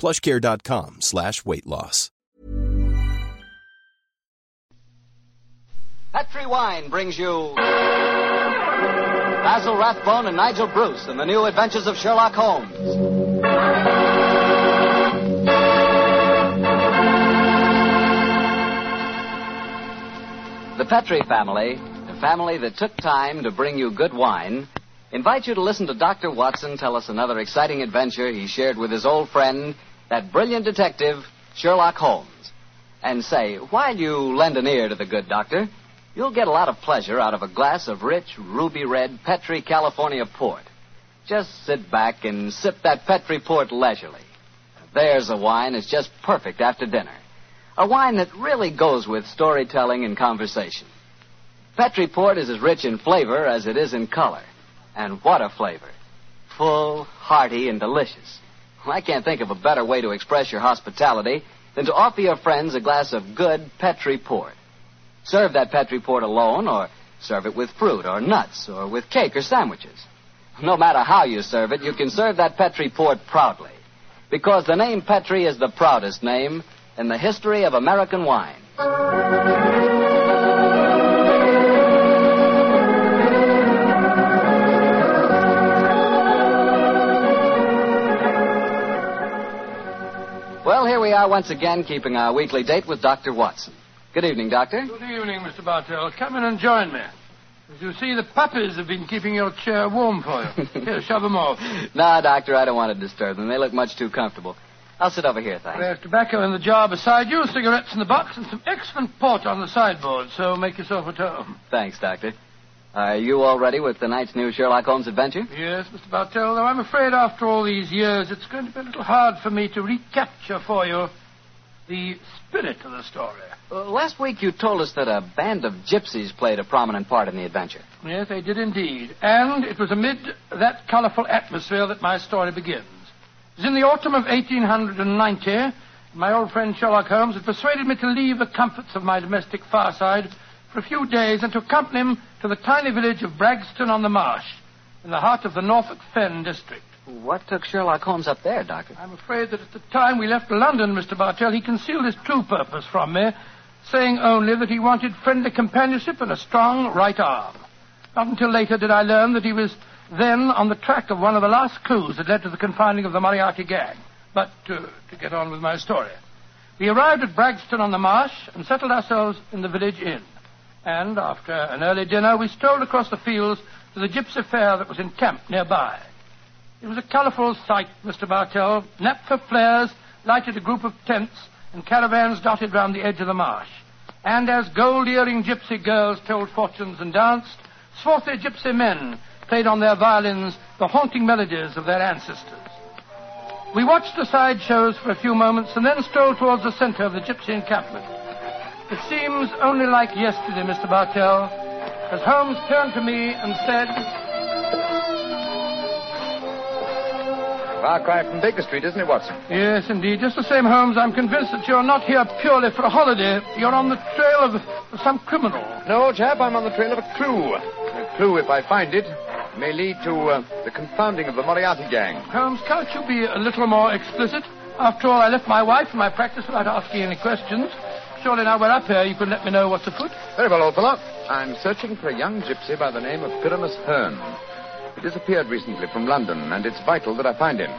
plushcare.com slash weight loss. Petri Wine brings you Basil Rathbone and Nigel Bruce in the new adventures of Sherlock Holmes. The Petri family, the family that took time to bring you good wine, invite you to listen to Dr. Watson tell us another exciting adventure he shared with his old friend, that brilliant detective, Sherlock Holmes. And say, while you lend an ear to the good doctor, you'll get a lot of pleasure out of a glass of rich, ruby red Petri California port. Just sit back and sip that Petri port leisurely. There's a wine that's just perfect after dinner. A wine that really goes with storytelling and conversation. Petri port is as rich in flavor as it is in color. And what a flavor. Full, hearty, and delicious. I can't think of a better way to express your hospitality than to offer your friends a glass of good Petri port. Serve that Petri port alone, or serve it with fruit or nuts, or with cake or sandwiches. No matter how you serve it, you can serve that Petri port proudly. Because the name Petri is the proudest name in the history of American wine. Well, here we are once again, keeping our weekly date with Dr. Watson. Good evening, Doctor. Good evening, Mr. Bartell. Come in and join me. As you see, the puppies have been keeping your chair warm for you. Here, shove them off. No, Doctor, I don't want to disturb them. They look much too comfortable. I'll sit over here, thanks. There's tobacco in the jar beside you, cigarettes in the box, and some excellent port on the sideboard, so make yourself at home. Thanks, Doctor. Are you all ready with tonight's new Sherlock Holmes adventure? Yes, Mr. Bartell, though I'm afraid after all these years, it's going to be a little hard for me to recapture for you the spirit of the story. Uh, last week you told us that a band of gypsies played a prominent part in the adventure. Yes, they did indeed. And it was amid that colorful atmosphere that my story begins. It was in the autumn of 1890. My old friend Sherlock Holmes had persuaded me to leave the comforts of my domestic fireside for a few days and to accompany him to the tiny village of Bragston on the Marsh, in the heart of the Norfolk Fen district. What took Sherlock Holmes up there, Doctor? I'm afraid that at the time we left London, Mr. Bartell, he concealed his true purpose from me, saying only that he wanted friendly companionship and a strong right arm. Not until later did I learn that he was then on the track of one of the last clues that led to the confining of the Moriarty gang. But uh, to get on with my story. We arrived at Bragston on the Marsh and settled ourselves in the village inn. And after an early dinner, we strolled across the fields to the gypsy fair that was encamped nearby. It was a colourful sight, Mr. Bartell. Naphtha flares lighted a group of tents, and caravans dotted round the edge of the marsh. And as gold-earring gypsy girls told fortunes and danced, swarthy gypsy men played on their violins the haunting melodies of their ancestors. We watched the side shows for a few moments and then strolled towards the center of the gypsy encampment. It seems only like yesterday, Mr. Bartell, as Holmes turned to me and said, Far cry from Baker Street, isn't it, Watson? Yes, indeed. Just the same, Holmes, I'm convinced that you're not here purely for a holiday. You're on the trail of some criminal. No, chap, I'm on the trail of a clue. A clue, if I find it, may lead to uh, the confounding of the Moriarty gang. Holmes, can't you be a little more explicit? After all, I left my wife and my practice without asking any questions. Surely now we're up here, you can let me know what's afoot. Very well, old fellow. I'm searching for a young gypsy by the name of Pyramus Hearn. He disappeared recently from London, and it's vital that I find him.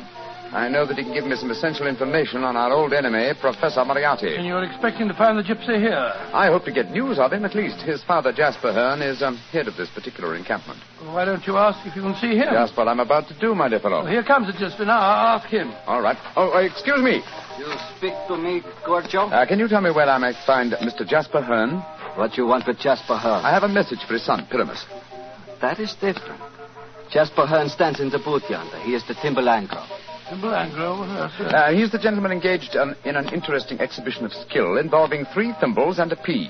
I know that he can give me some essential information on our old enemy, Professor Moriarty. And you're expecting to find the gypsy here? I hope to get news of him, at least. His father, Jasper Hearn, is um, head of this particular encampment. Well, why don't you ask if you can see him? Just what I'm about to do, my dear fellow. Well, here comes the gypsy now. I'll ask him. All right. Oh, uh, excuse me. You speak to me, Gorgio? Uh, can you tell me where I may find Mr. Jasper Hearn? What you want with Jasper Hearn? I have a message for his son, Pyramus. That is different. Jasper Hearn stands in the booth yonder. He is the Timbalangro. Timbalangro? Yes, sir. Uh, he's the gentleman engaged um, in an interesting exhibition of skill involving three thimbles and a pea.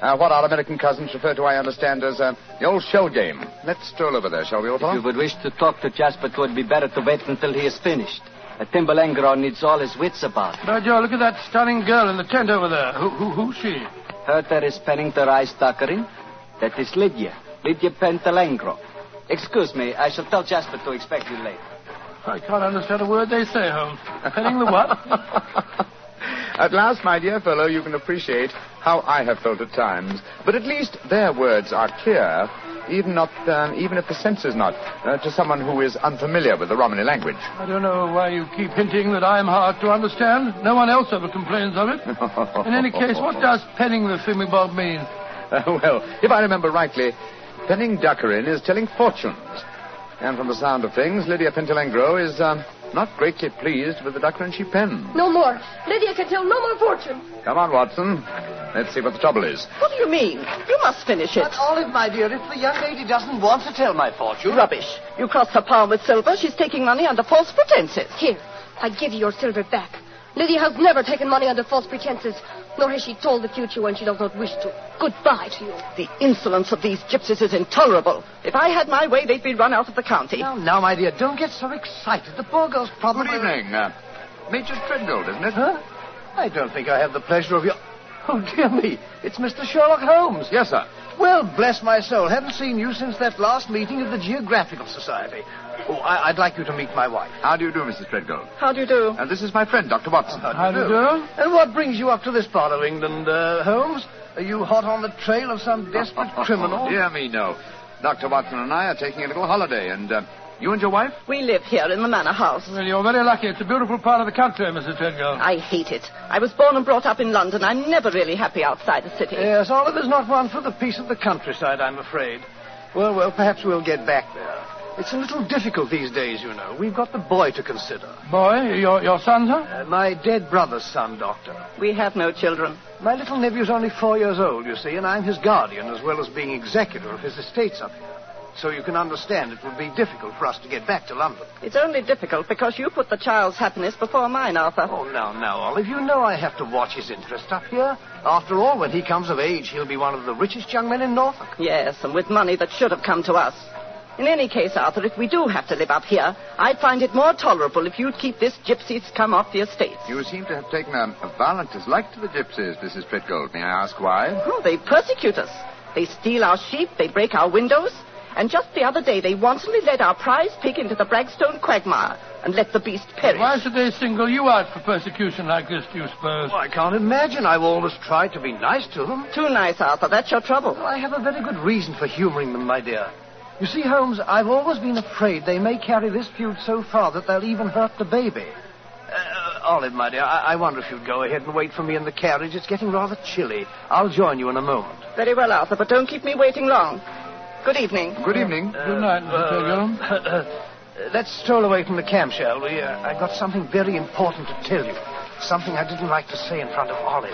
Uh, what our American cousins refer to, I understand, as uh, the old shell game. Let's stroll over there, shall we, old If fellow? you would wish to talk to Jasper, it would be better to wait until he is finished. A Timbalangro needs all his wits about him. Now, Joe, look at that stunning girl in the tent over there. Who, who, who's she? Her there is penning the rice tuckering. That is Lydia. Lydia Petulengro. Excuse me, I shall tell Jasper to expect you later. I can't understand a word they say, Holmes. Penning the what? At last, my dear fellow, you can appreciate how I have felt at times. But at least their words are clear, even not, um, even if the sense is not, uh, to someone who is unfamiliar with the Romany language. I don't know why you keep hinting that I'm hard to understand. No one else ever complains of it. In any case, what does penning the thingamabob mean? Uh, well, if I remember rightly, penning duckerin is telling fortunes. And from the sound of things, Lydia Petulengro is um, not greatly pleased with the duckerin she pens. No more. Lydia can tell no more fortune. Come on, Watson. Let's see what the trouble is. What do you mean? You must finish it. But, Olive, my dear, if the young lady doesn't want to tell my fortune... Rubbish. You crossed her palm with silver. She's taking money under false pretenses. Here, I give you your silver back. Lydia has never taken money under false pretenses, nor has she told the future when she does not wish to. Goodbye to you. The insolence of these gypsies is intolerable. If I had my way, they'd be run out of the county. Now, now, my dear, don't get so excited. The poor girl's problem... Good evening. Uh, Major Treadgold, isn't it? Huh? I don't think I have the pleasure of your... Oh, dear me. It's Mr. Sherlock Holmes. Yes, sir. Well, bless my soul. Haven't seen you since that last meeting of the Geographical Society. Oh, I, would like you to meet my wife. How do you do, Mrs. Treadgold? How do you do? Uh, this is my friend, Dr. Watson. How do you do? And what brings you up to this part of England, uh, Holmes? Are you hot on the trail of some desperate criminal? Dear me, no. Dr. Watson and I are taking a little holiday, and uh, you and your wife? We live here in the manor house. Well, you're very lucky. It's a beautiful part of the country, Mrs. Treadgold. I hate it. I was born and brought up in London. I'm never really happy outside the city. Yes, Oliver's not one for the peace of the countryside, I'm afraid. Well, well, perhaps we'll get back there. It's a little difficult these days, you know. We've got the boy to consider. Boy? Your, your son, sir? Uh, my dead brother's son, Doctor. We have no children. My little nephew's only four years old, you see, and I'm his guardian as well as being executor of his estates up here. So you can understand it would be difficult for us to get back to London. It's only difficult because you put the child's happiness before mine, Arthur. Oh, now, now, Olive, you know I have to watch his interest up here. After all, when he comes of age, he'll be one of the richest young men in Norfolk. Yes, and with money that should have come to us. In any case, Arthur, if we do have to live up here, I'd find it more tolerable if you'd keep this gypsy scum off the estate. You seem to have taken a, a violent dislike to the gypsies, Mrs. Treadgold. May I ask why? Oh, they persecute us. They steal our sheep, they break our windows, and just the other day they wantonly led our prize pig into the Bragstone quagmire and let the beast perish. Why should they single you out for persecution like this, do you suppose? Well, I can't imagine. I've always tried to be nice to them. Too nice, Arthur. That's your trouble. Well, I have a very good reason for humoring them, my dear. You see, Holmes, I've always been afraid they may carry this feud so far that they'll even hurt the baby. Uh, Olive, my dear, I-, I wonder if you'd go ahead and wait for me in the carriage. It's getting rather chilly. I'll join you in a moment. Very well, Arthur, but don't keep me waiting long. Good evening. Good evening. Good night, Mr. Treadgold. Uh, let's stroll away from the camp, shall we? Uh, I've got something very important to tell you. Something I didn't like to say in front of Olive.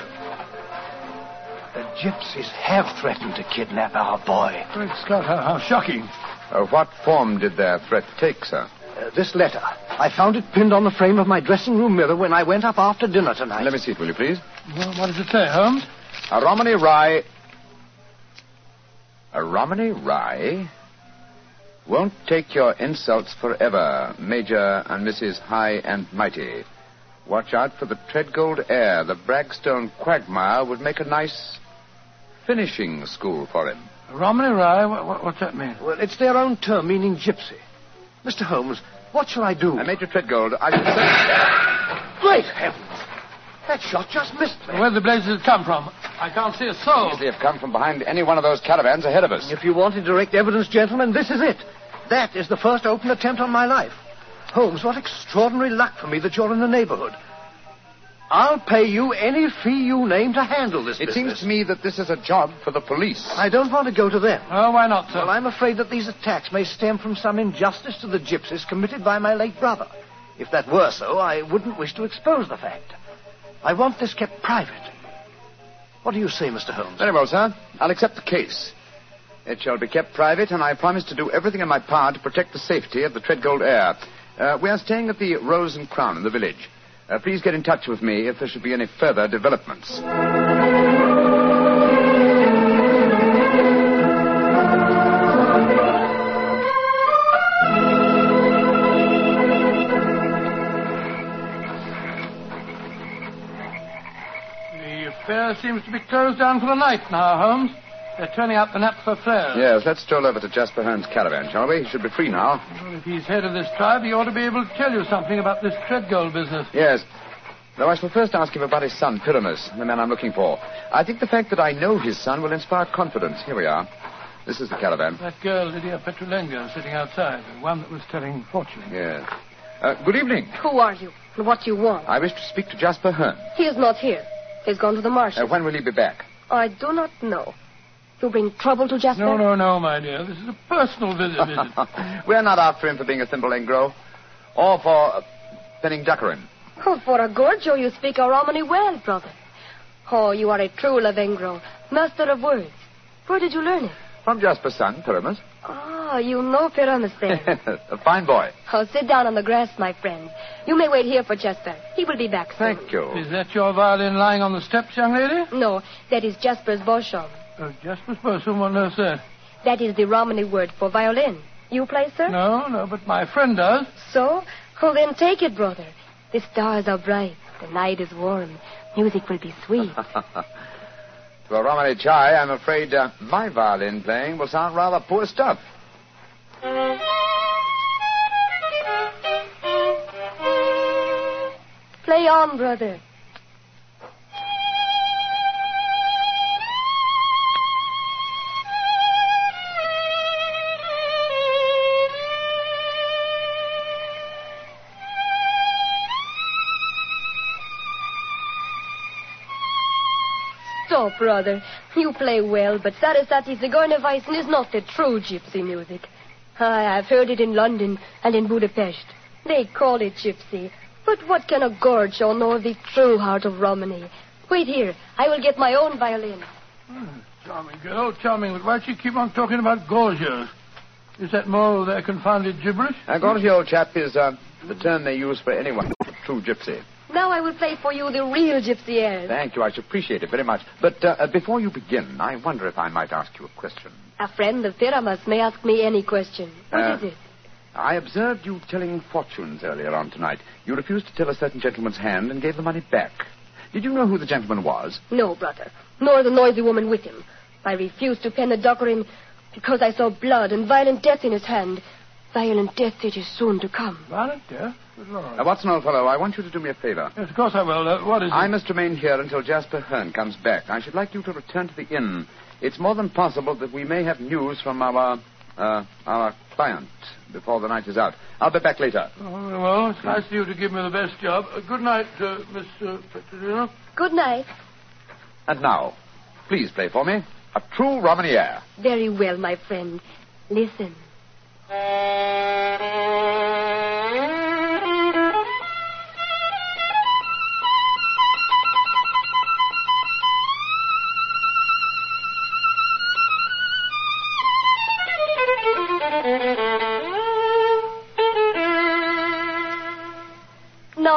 The gypsies have threatened to kidnap our boy. Great Scott, how, how shocking. Uh, what form did their threat take, sir? Uh, this letter. I found it pinned on the frame of my dressing room mirror when I went up after dinner tonight. Let me see it, will you, please? Well, what does it say, Holmes? A Romany Rye. A Romany Rye? won't take your insults forever, Major and Mrs. High and Mighty. Watch out for the Treadgold heir. The Bragstone quagmire would make a nice finishing school for him. Romany Rye? What, what, what's that mean? Well, it's their own term meaning gypsy. Mr. Holmes, what shall I do? Uh, Major Treadgold, I should say... Great heavens! That shot just missed me. Where the blazes have come from? I can't see a soul. Easily have come from behind any one of those caravans ahead of us. If you wanted direct evidence, gentlemen, this is it. That is the first open attempt on my life. Holmes, what extraordinary luck for me that you're in the neighborhood. I'll pay you any fee you name to handle this It business. seems to me that this is a job for the police. I don't want to go to them. Oh, why not, sir? Well, I'm afraid that these attacks may stem from some injustice to the gypsies committed by my late brother. If that were so, I wouldn't wish to expose the fact. I want this kept private. What do you say, Mr. Holmes? Very well, sir. I'll accept the case. It shall be kept private, and I promise to do everything in my power to protect the safety of the Treadgold heir. Uh, we are staying at the Rose and Crown in the village. Uh, please get in touch with me if there should be any further developments. The affair seems to be closed down for the night now, Holmes. They're turning out the Naphtha flares. Yes, let's stroll over to Jasper Hearn's caravan, shall we? He should be free now. Well, if he's head of this tribe, he ought to be able to tell you something about this Treadgold business. Yes. Though I shall first ask him about his son, Pyramus, the man I'm looking for. I think the fact that I know his son will inspire confidence. Here we are. This is the caravan. That girl, Lydia Petulengro, sitting outside, the one that was telling fortune. Yes. Uh, good evening. Who are you? And what do you want? I wish to speak to Jasper Hearn. He is not here. He's gone to the marshal. Uh, when will he be back? I do not know. You bring trouble to Jasper? No, no, no, my dear. This is a personal visit. visit. We're not after him for being a simple engro. Or for uh, penning duckerin. Oh, for a Gorgio, you speak a Romany well, brother. Oh, you are a true Lavengro, master of words. Where did you learn it? From Jasper's son, Pyramus. Ah, you know Pyramus then. a fine boy. oh, sit down on the grass, my friend. You may wait here for Jasper. He will be back soon. Thank you. is that your violin lying on the steps, young lady? No, that is Jasper's bosham. Uh, just suppose someone knows that. That is the Romany word for violin. You play, sir? No, no, but my friend does. So? Oh, then take it, brother. The stars are bright. The night is warm. Music will be sweet. To a Romany chai, I'm afraid uh, my violin playing will sound rather poor stuff. Play on, brother. Brother. You play well, but Sarasate Zigeunerweisen is not the true gypsy music. I have heard it in London and in Budapest. They call it gypsy. But what can a gorgio know of the true heart of Romany? Wait here. I will get my own violin. Charming girl, charming, but why do you keep on talking about gorgios? Is that more of their confounded gibberish? Uh, Gorgio, old chap, is uh, the term they use for anyone true gypsy. Now I will play for you the real gypsy airs. Thank you. I should appreciate it very much. But uh, uh, before you begin, I wonder if I might ask you a question. A friend of Pyramus may ask me any question. What Uh, is it? I observed you telling fortunes earlier on tonight. You refused to tell a certain gentleman's hand and gave the money back. Did you know who the gentleman was? No, brother. Nor the noisy woman with him. I refused to pen the dockerin because I saw blood and violent death in his hand. Violent death it is soon to come. Violent death? Good Lord. Uh, Watson, old fellow, I want you to do me a favor. Yes, of course I will. Uh, what is it? I must remain here until Jasper Hearn comes back. I should like you to return to the inn. It's more than possible that we may have news from our uh, our client before the night is out. I'll be back later. Oh, well, it's nice of you to give me the best job. Uh, good night, uh, Miss uh, Good night. And now, please play for me a true Romany air. Very well, my friend. Listen.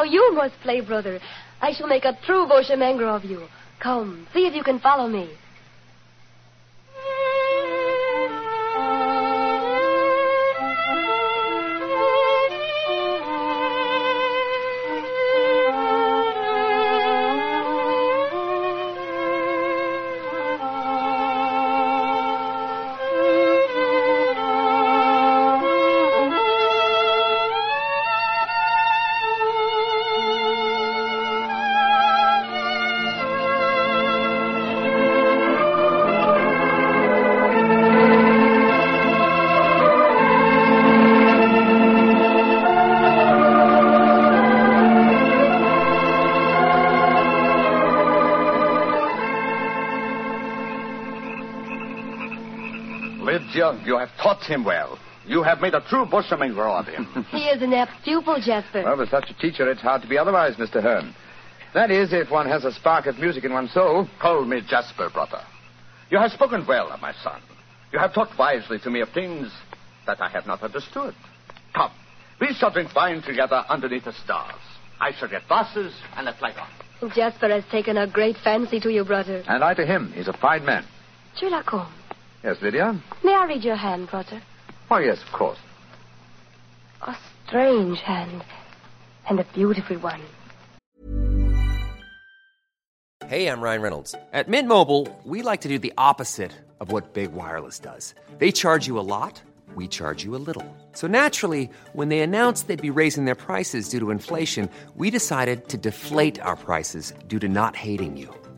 You must play, brother. I shall make a true Boshemangro of you. Come, see if you can follow me. Taught him well. You have made a true bushminger of him. He is an apt pupil, Jasper. Well, with such a teacher, it's hard to be otherwise, Mr. Hearn. That is, if one has a spark of music in one's soul. Call me Jasper, brother. You have spoken well of my son. You have talked wisely to me of things that I have not understood. Come, we shall drink wine together underneath the stars. I shall get glasses and a flagon. Jasper has taken a great fancy to you, brother. And I to him. He's a fine man. Sherlock Holmes, Yes, Lydia? may I read your hand, brother? Oh, yes, of course. A strange hand, and a beautiful one. Hey, I'm Ryan Reynolds. At Mint Mobile, we like to do the opposite of what Big Wireless does. They charge you a lot, we charge you a little. So naturally, when they announced they'd be raising their prices due to inflation, we decided to deflate our prices due to not hating you.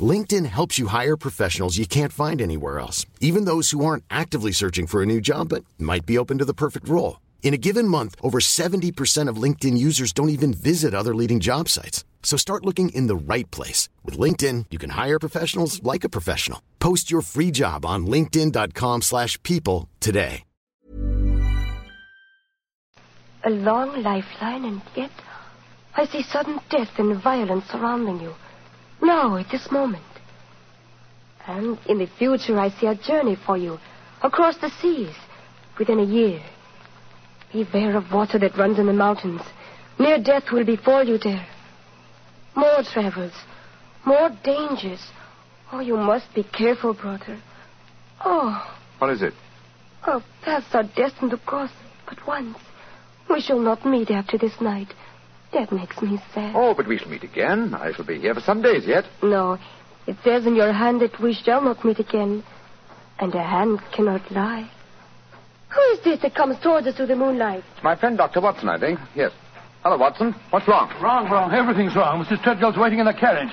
LinkedIn helps you hire professionals you can't find anywhere else, even those who aren't actively searching for a new job but might be open to the perfect role. In a given month, over 70% of LinkedIn users don't even visit other leading job sites. So start looking in the right place. With LinkedIn, you can hire professionals like a professional. Post your free job on linkedin.com slash people today. A long lifeline, and yet I see sudden death and violence surrounding you. Now, at this moment. And in the future, I see a journey for you across the seas within a year. Beware of water that runs in the mountains. Near death will befall you there. More travels, more dangers. Oh, you must be careful, brother. Oh, What is it? our paths are destined to cross but once. We shall not meet after this night. That makes me sad. Oh, but we shall meet again. I shall be here for some days yet. No, it says in your hand that we shall not meet again. And a hand cannot lie. Who is this that comes towards us through the moonlight? It's my friend, Dr. Watson, I think. Yes. Hello, Watson. What's wrong? Wrong, wrong. Everything's wrong. Mrs. Treadgold's waiting in the carriage.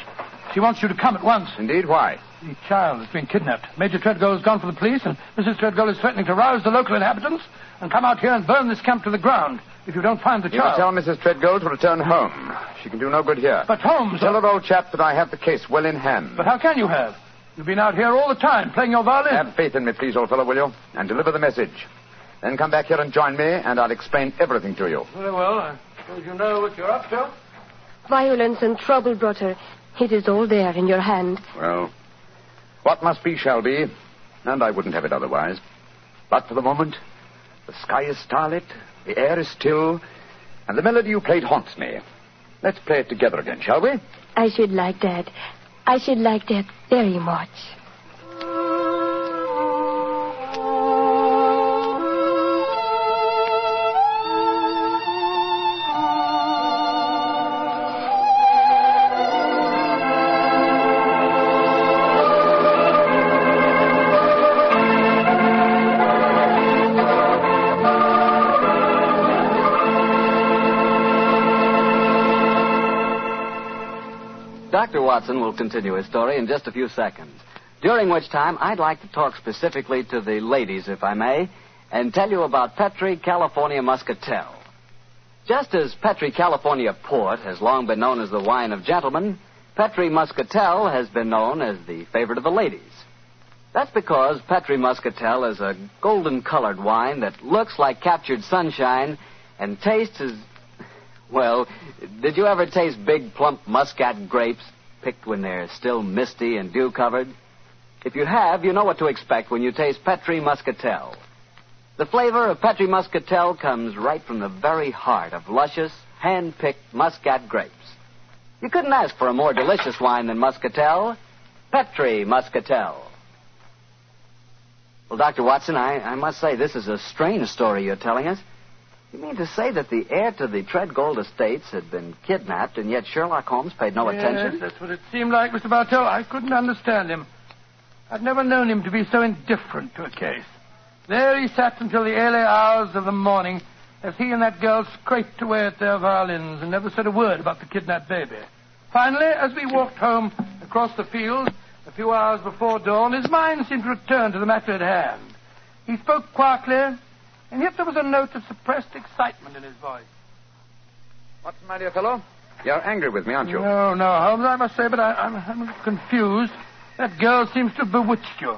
She wants you to come at once. Indeed, why? The child has been kidnapped. Major Treadgold has gone for the police, and Mrs. Treadgold is threatening to rouse the local inhabitants and come out here and burn this camp to the ground if you don't find the You will child. tell Mrs. Treadgold to return home. She can do no good here. But Holmes... Tell her, old chap, that I have the case well in hand. But how can you have? You've been out here all the time playing your violin. Have faith in me, please, old fellow, will you? And deliver the message. Then come back here and join me, and I'll explain everything to you. Very well. I suppose you know what you're up to. Violence and trouble, brother. It is all there in your hand. Well, what must be shall be, and I wouldn't have it otherwise. But for the moment, the sky is starlit, the air is still, and the melody you played haunts me. Let's play it together again, shall we? I should like that. I should like that very much. Watson will continue his story in just a few seconds, during which time I'd like to talk specifically to the ladies, if I may, and tell you about Petri California Muscatel. Just as Petri California Port has long been known as the wine of gentlemen, Petri Muscatel has been known as the favorite of the ladies. That's because Petri Muscatel is a golden colored wine that looks like captured sunshine and tastes as well, did you ever taste big, plump muscat grapes picked when they're still misty and dew covered? If you have, you know what to expect when you taste Petri Muscatel. The flavor of Petri Muscatel comes right from the very heart of luscious, hand picked muscat grapes. You couldn't ask for a more delicious wine than Muscatel. Petri Muscatel. Well, Dr. Watson, I, I must say this is a strange story you're telling us. You mean to say that the heir to the Treadgold estates had been kidnapped, and yet Sherlock Holmes paid no attention. yes, attention? that's what it seemed like, Mr. Bartell. I couldn't understand him. I'd never known him to be so indifferent to a case. There he sat until the early hours of the morning, as he and that girl scraped away at their violins and never said a word about the kidnapped baby. Finally, as we walked home across the fields a few hours before dawn, his mind seemed to return to the matter at hand. He spoke quietly, and yet there was a note of suppressed excitement in his voice. Watson, my dear fellow, you're angry with me, aren't you? No, no, Holmes, I must say, but I, I'm, I'm confused. That girl seems to have bewitched you.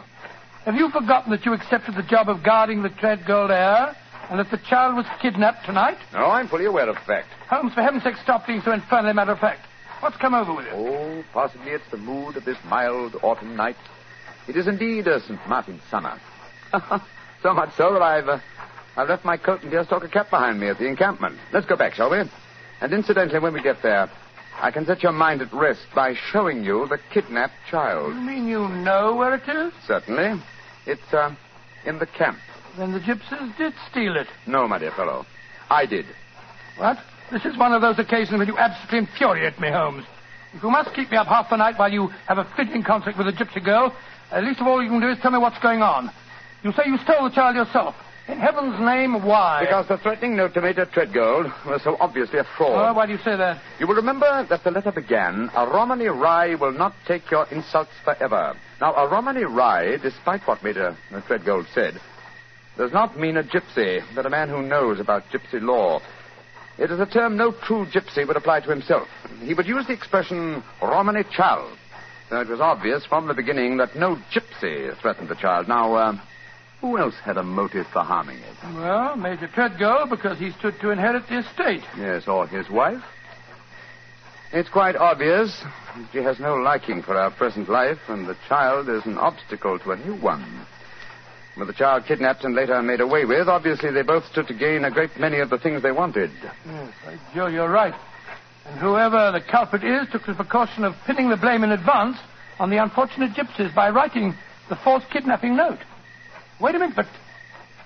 Have you forgotten that you accepted the job of guarding the Treadgold heir, and that the child was kidnapped tonight? No, I'm fully aware of the fact. Holmes, for heaven's sake, stop being so infernally matter of fact. What's come over with you? Oh, possibly it's the mood of this mild autumn night. It is indeed a St. Martin's summer. so much so that I've, uh, I've left my coat and deerstalker cap behind me at the encampment. Let's go back, shall we? And incidentally, when we get there, I can set your mind at rest by showing you the kidnapped child. You mean you know where it is? Certainly. It's, uh, in the camp. Then the gypsies did steal it. No, my dear fellow. I did. What? This is one of those occasions when you absolutely infuriate me, Holmes. If you must keep me up half the night while you have a fitting conflict with a gypsy girl, at least of all you can do is tell me what's going on. You say you stole the child yourself. In heaven's name, why? Because the threatening note to Major Treadgold was so obviously a fraud. Oh, why do you say that? You will remember that the letter began, A Romany Rye will not take your insults forever. Now, a Romany Rye, despite what Major Treadgold said, does not mean a gypsy, but a man who knows about gypsy law. It is a term no true gypsy would apply to himself. He would use the expression Romany child. So it was obvious from the beginning that no gypsy threatened the child. Now, uh, who else had a motive for harming it? Well, Major Treadgold, because he stood to inherit the estate. Yes, or his wife? It's quite obvious. She has no liking for our present life, and the child is an obstacle to a new one. With the child kidnapped and later made away with, obviously they both stood to gain a great many of the things they wanted. Yes, Joe, you're right. And whoever the culprit is took the precaution of pinning the blame in advance on the unfortunate gypsies by writing the false kidnapping note. Wait a minute, but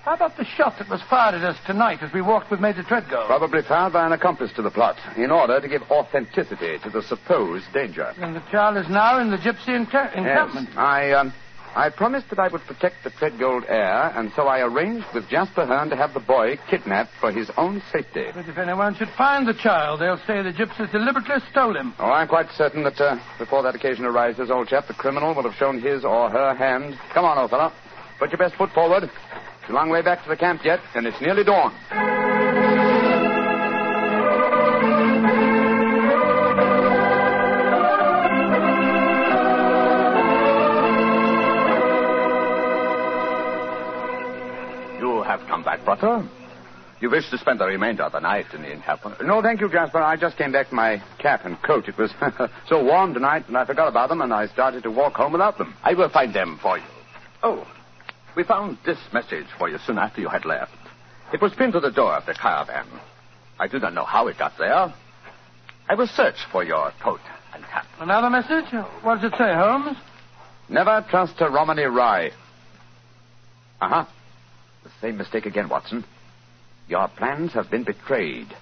how about the shot that was fired at us tonight as we walked with Major Treadgold? Probably fired by an accomplice to the plot, in order to give authenticity to the supposed danger. And the child is now in the gypsy enca- encampment. Yes, I, um, I promised that I would protect the Treadgold heir, and so I arranged with Jasper Hearn to have the boy kidnapped for his own safety. But if anyone should find the child, they'll say the gypsies deliberately stole him. Oh, I'm quite certain that uh, before that occasion arises, old chap, the criminal will have shown his or her hand. Come on, old fellow. Put your best foot forward. It's a long way back to the camp yet, and it's nearly dawn. You have come back, brother. You wish to spend the remainder of the night in the encampment? No, thank you, Jasper. I just came back to my cap and coat. It was so warm tonight, and I forgot about them, and I started to walk home without them. I will find them for you. Oh, we found this message for you soon after you had left. It was pinned to the door of the caravan. I do not know how it got there. I will search for your coat and cap. Another message? What does it say, Holmes? Never trust a Romany Rye. Uh huh. The same mistake again, Watson. Your plans have been betrayed.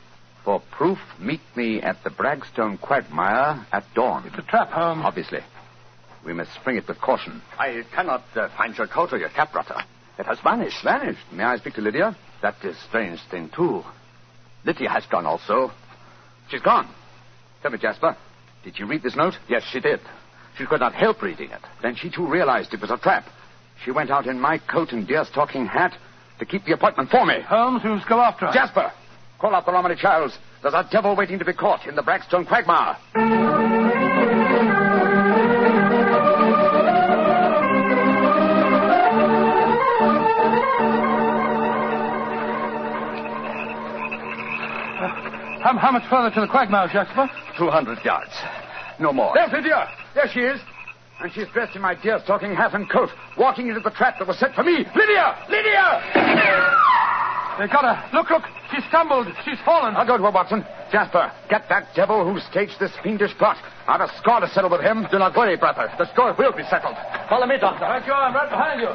For proof, meet me at the Bragstone quagmire at dawn. It's a trap, Holmes. Obviously. We must spring it with caution. I cannot uh, find your coat or your cap, brother. It has vanished. Vanished? May I speak to Lydia? That is a strange thing, too. Lydia has gone also. She's gone. Tell me, Jasper, did she read this note? Yes, she did. She could not help reading it. Then she too realized it was a trap. She went out in my coat and deerstalking hat to keep the appointment for me. Holmes, must go after her. Jasper, call out the Romany Childs. There's a devil waiting to be caught in the Braxton quagmire. How, how much further to the quagmire, Jasper? Two hundred yards. No more. There's Lydia. There she is. And she's dressed in my deerstalking hat and coat, walking into the trap that was set for me. Lydia! Lydia! They got her. Look, look. She stumbled. She's fallen. I'll go to her, Watson. Jasper, get that devil who staged this fiendish plot. I've a score to settle with him. Do not worry, brother. The score will be settled. Follow me, doctor. Thank you. I'm right behind you.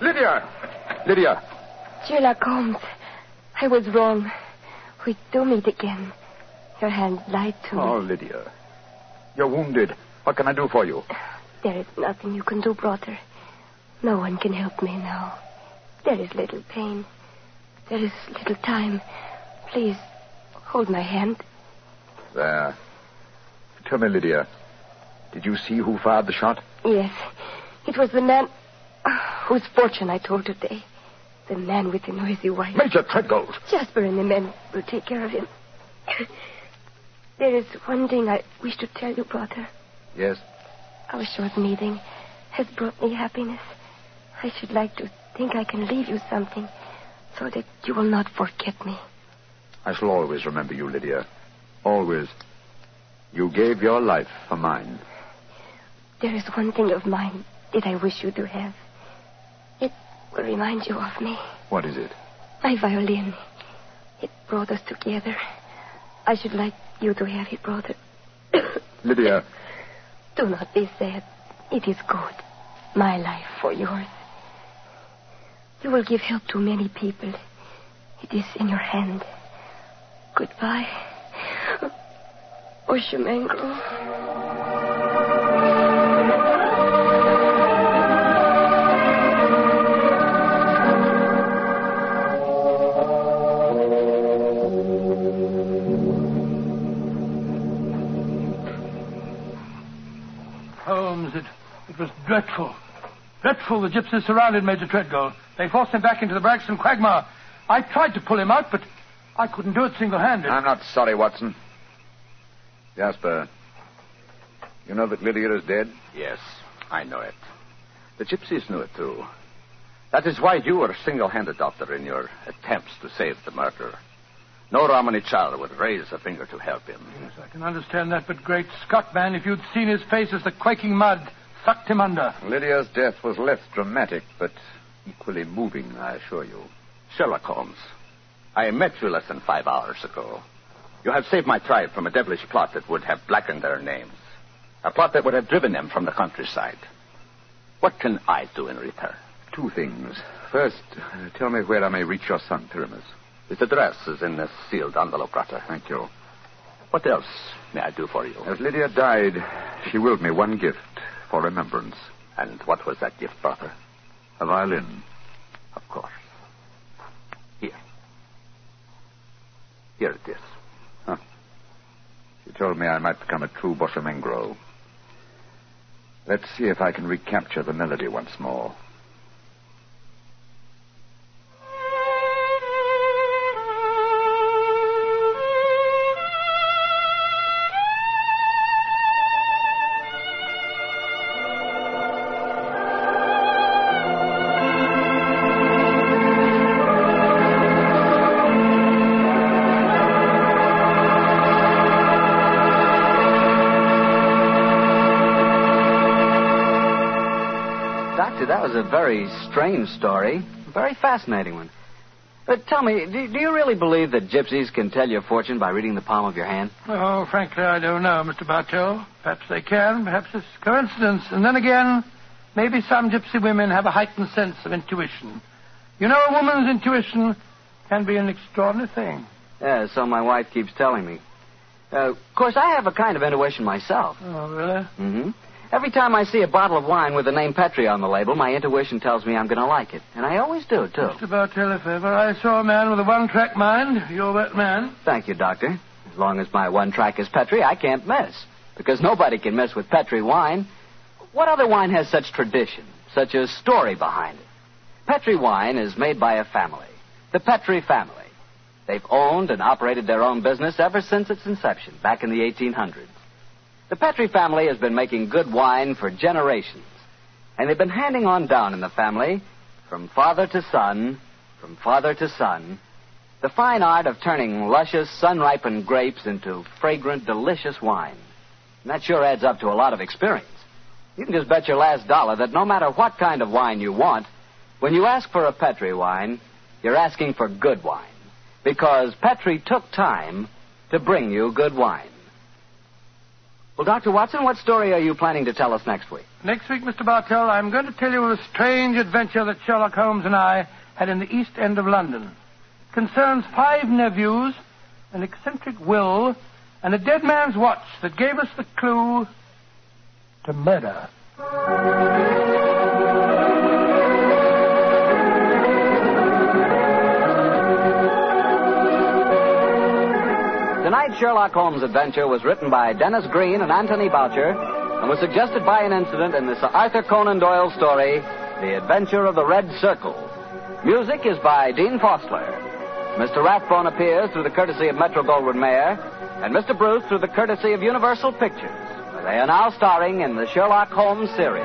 Lydia! Lydia, Sherlock Holmes, I was wrong. We do meet again. Your hand lied to me. Oh, Lydia. You're wounded. What can I do for you? There is nothing you can do, brother. No one can help me now. There is little pain. There is little time. Please, hold my hand. There. Tell me, Lydia, did you see who fired the shot? Yes. It was the man whose fortune I told today. The man with the noisy wife. Major Treadgold. Jasper and the men will take care of him. there is one thing I wish to tell you, brother. Yes. Our short meeting has brought me happiness. I should like to think I can leave you something so that you will not forget me. I shall always remember you, Lydia. Always. You gave your life for mine. There is one thing of mine that I wish you to have. Will remind you of me. What is it? My violin. It brought us together. I should like you to have it, brother. Lydia. Do not be sad. It is good. My life for yours. You will give help to many people. It is in your hand. Goodbye. Oshimengro. It, it was dreadful. Dreadful. The gypsies surrounded Major Treadgold. They forced him back into the Braxton quagmire. I tried to pull him out, but I couldn't do it single-handed. I'm not sorry, Watson. Jasper, you know that Lydia is dead? Yes, I know it. The gypsies knew it, too. That is why you were a single-handed, Doctor, in your attempts to save the murderer. No Romany child would raise a finger to help him. Yes, I can understand that, but great Scott, man, if you'd seen his face as the quaking mud sucked him under. Lydia's death was less dramatic, but equally moving, I assure you. Sherlock Holmes, I met you less than five hours ago. You have saved my tribe from a devilish plot that would have blackened their names. A plot that would have driven them from the countryside. What can I do in return? Two things. First, uh, tell me where I may reach your son, Pyramus. His address is in this sealed envelope, Grotter. Thank you. What else may I do for you? As Lydia died, she willed me one gift for remembrance. And what was that gift, brother? A violin. Of course. Here. Here it is. Huh. She told me I might become a true Boshemengro. Let's see if I can recapture the melody once more. Very strange story. A very fascinating one. But tell me, do, do you really believe that gypsies can tell your fortune by reading the palm of your hand? Oh, frankly, I don't know, Mr. Bartell. Perhaps they can. Perhaps it's coincidence. And then again, maybe some gypsy women have a heightened sense of intuition. You know, a woman's intuition can be an extraordinary thing. Yeah, so my wife keeps telling me. Uh, of course, I have a kind of intuition myself. Oh, really? Mm-hmm. Every time I see a bottle of wine with the name Petri on the label, my intuition tells me I'm going to like it. And I always do, too. Mr. Bartell, if ever I saw a man with a one-track mind, you're that man. Thank you, Doctor. As long as my one track is Petri, I can't miss. Because nobody can miss with Petri wine. What other wine has such tradition, such a story behind it? Petri wine is made by a family, the Petri family. They've owned and operated their own business ever since its inception, back in the 1800s. The Petri family has been making good wine for generations, and they've been handing on down in the family, from father to son, from father to son, the fine art of turning luscious, sun-ripened grapes into fragrant, delicious wine. And that sure adds up to a lot of experience. You can just bet your last dollar that no matter what kind of wine you want, when you ask for a Petri wine, you're asking for good wine. Because Petri took time to bring you good wine. Well, Dr. Watson, what story are you planning to tell us next week? Next week, Mr. Bartell, I'm going to tell you of a strange adventure that Sherlock Holmes and I had in the East End of London. It concerns five nephews, an eccentric will, and a dead man's watch that gave us the clue to murder. Sherlock Holmes adventure was written by Dennis Green and Anthony Boucher and was suggested by an incident in the Sir Arthur Conan Doyle story, The Adventure of the Red Circle. Music is by Dean Fossler. Mr. Rathbone appears through the courtesy of Metro Goldwyn Mayer, and Mr. Bruce through the courtesy of Universal Pictures. They are now starring in the Sherlock Holmes series.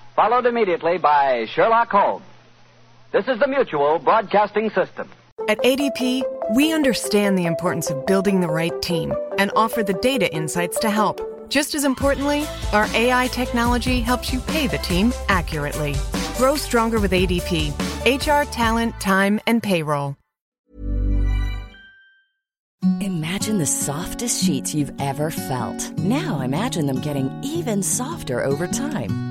followed immediately by Sherlock Holmes. This is the Mutual Broadcasting System. At ADP, we understand the importance of building the right team and offer the data insights to help. Just as importantly, our AI technology helps you pay the team accurately. Grow stronger with ADP HR, talent, time, and payroll. Imagine the softest sheets you've ever felt. Now imagine them getting even softer over time.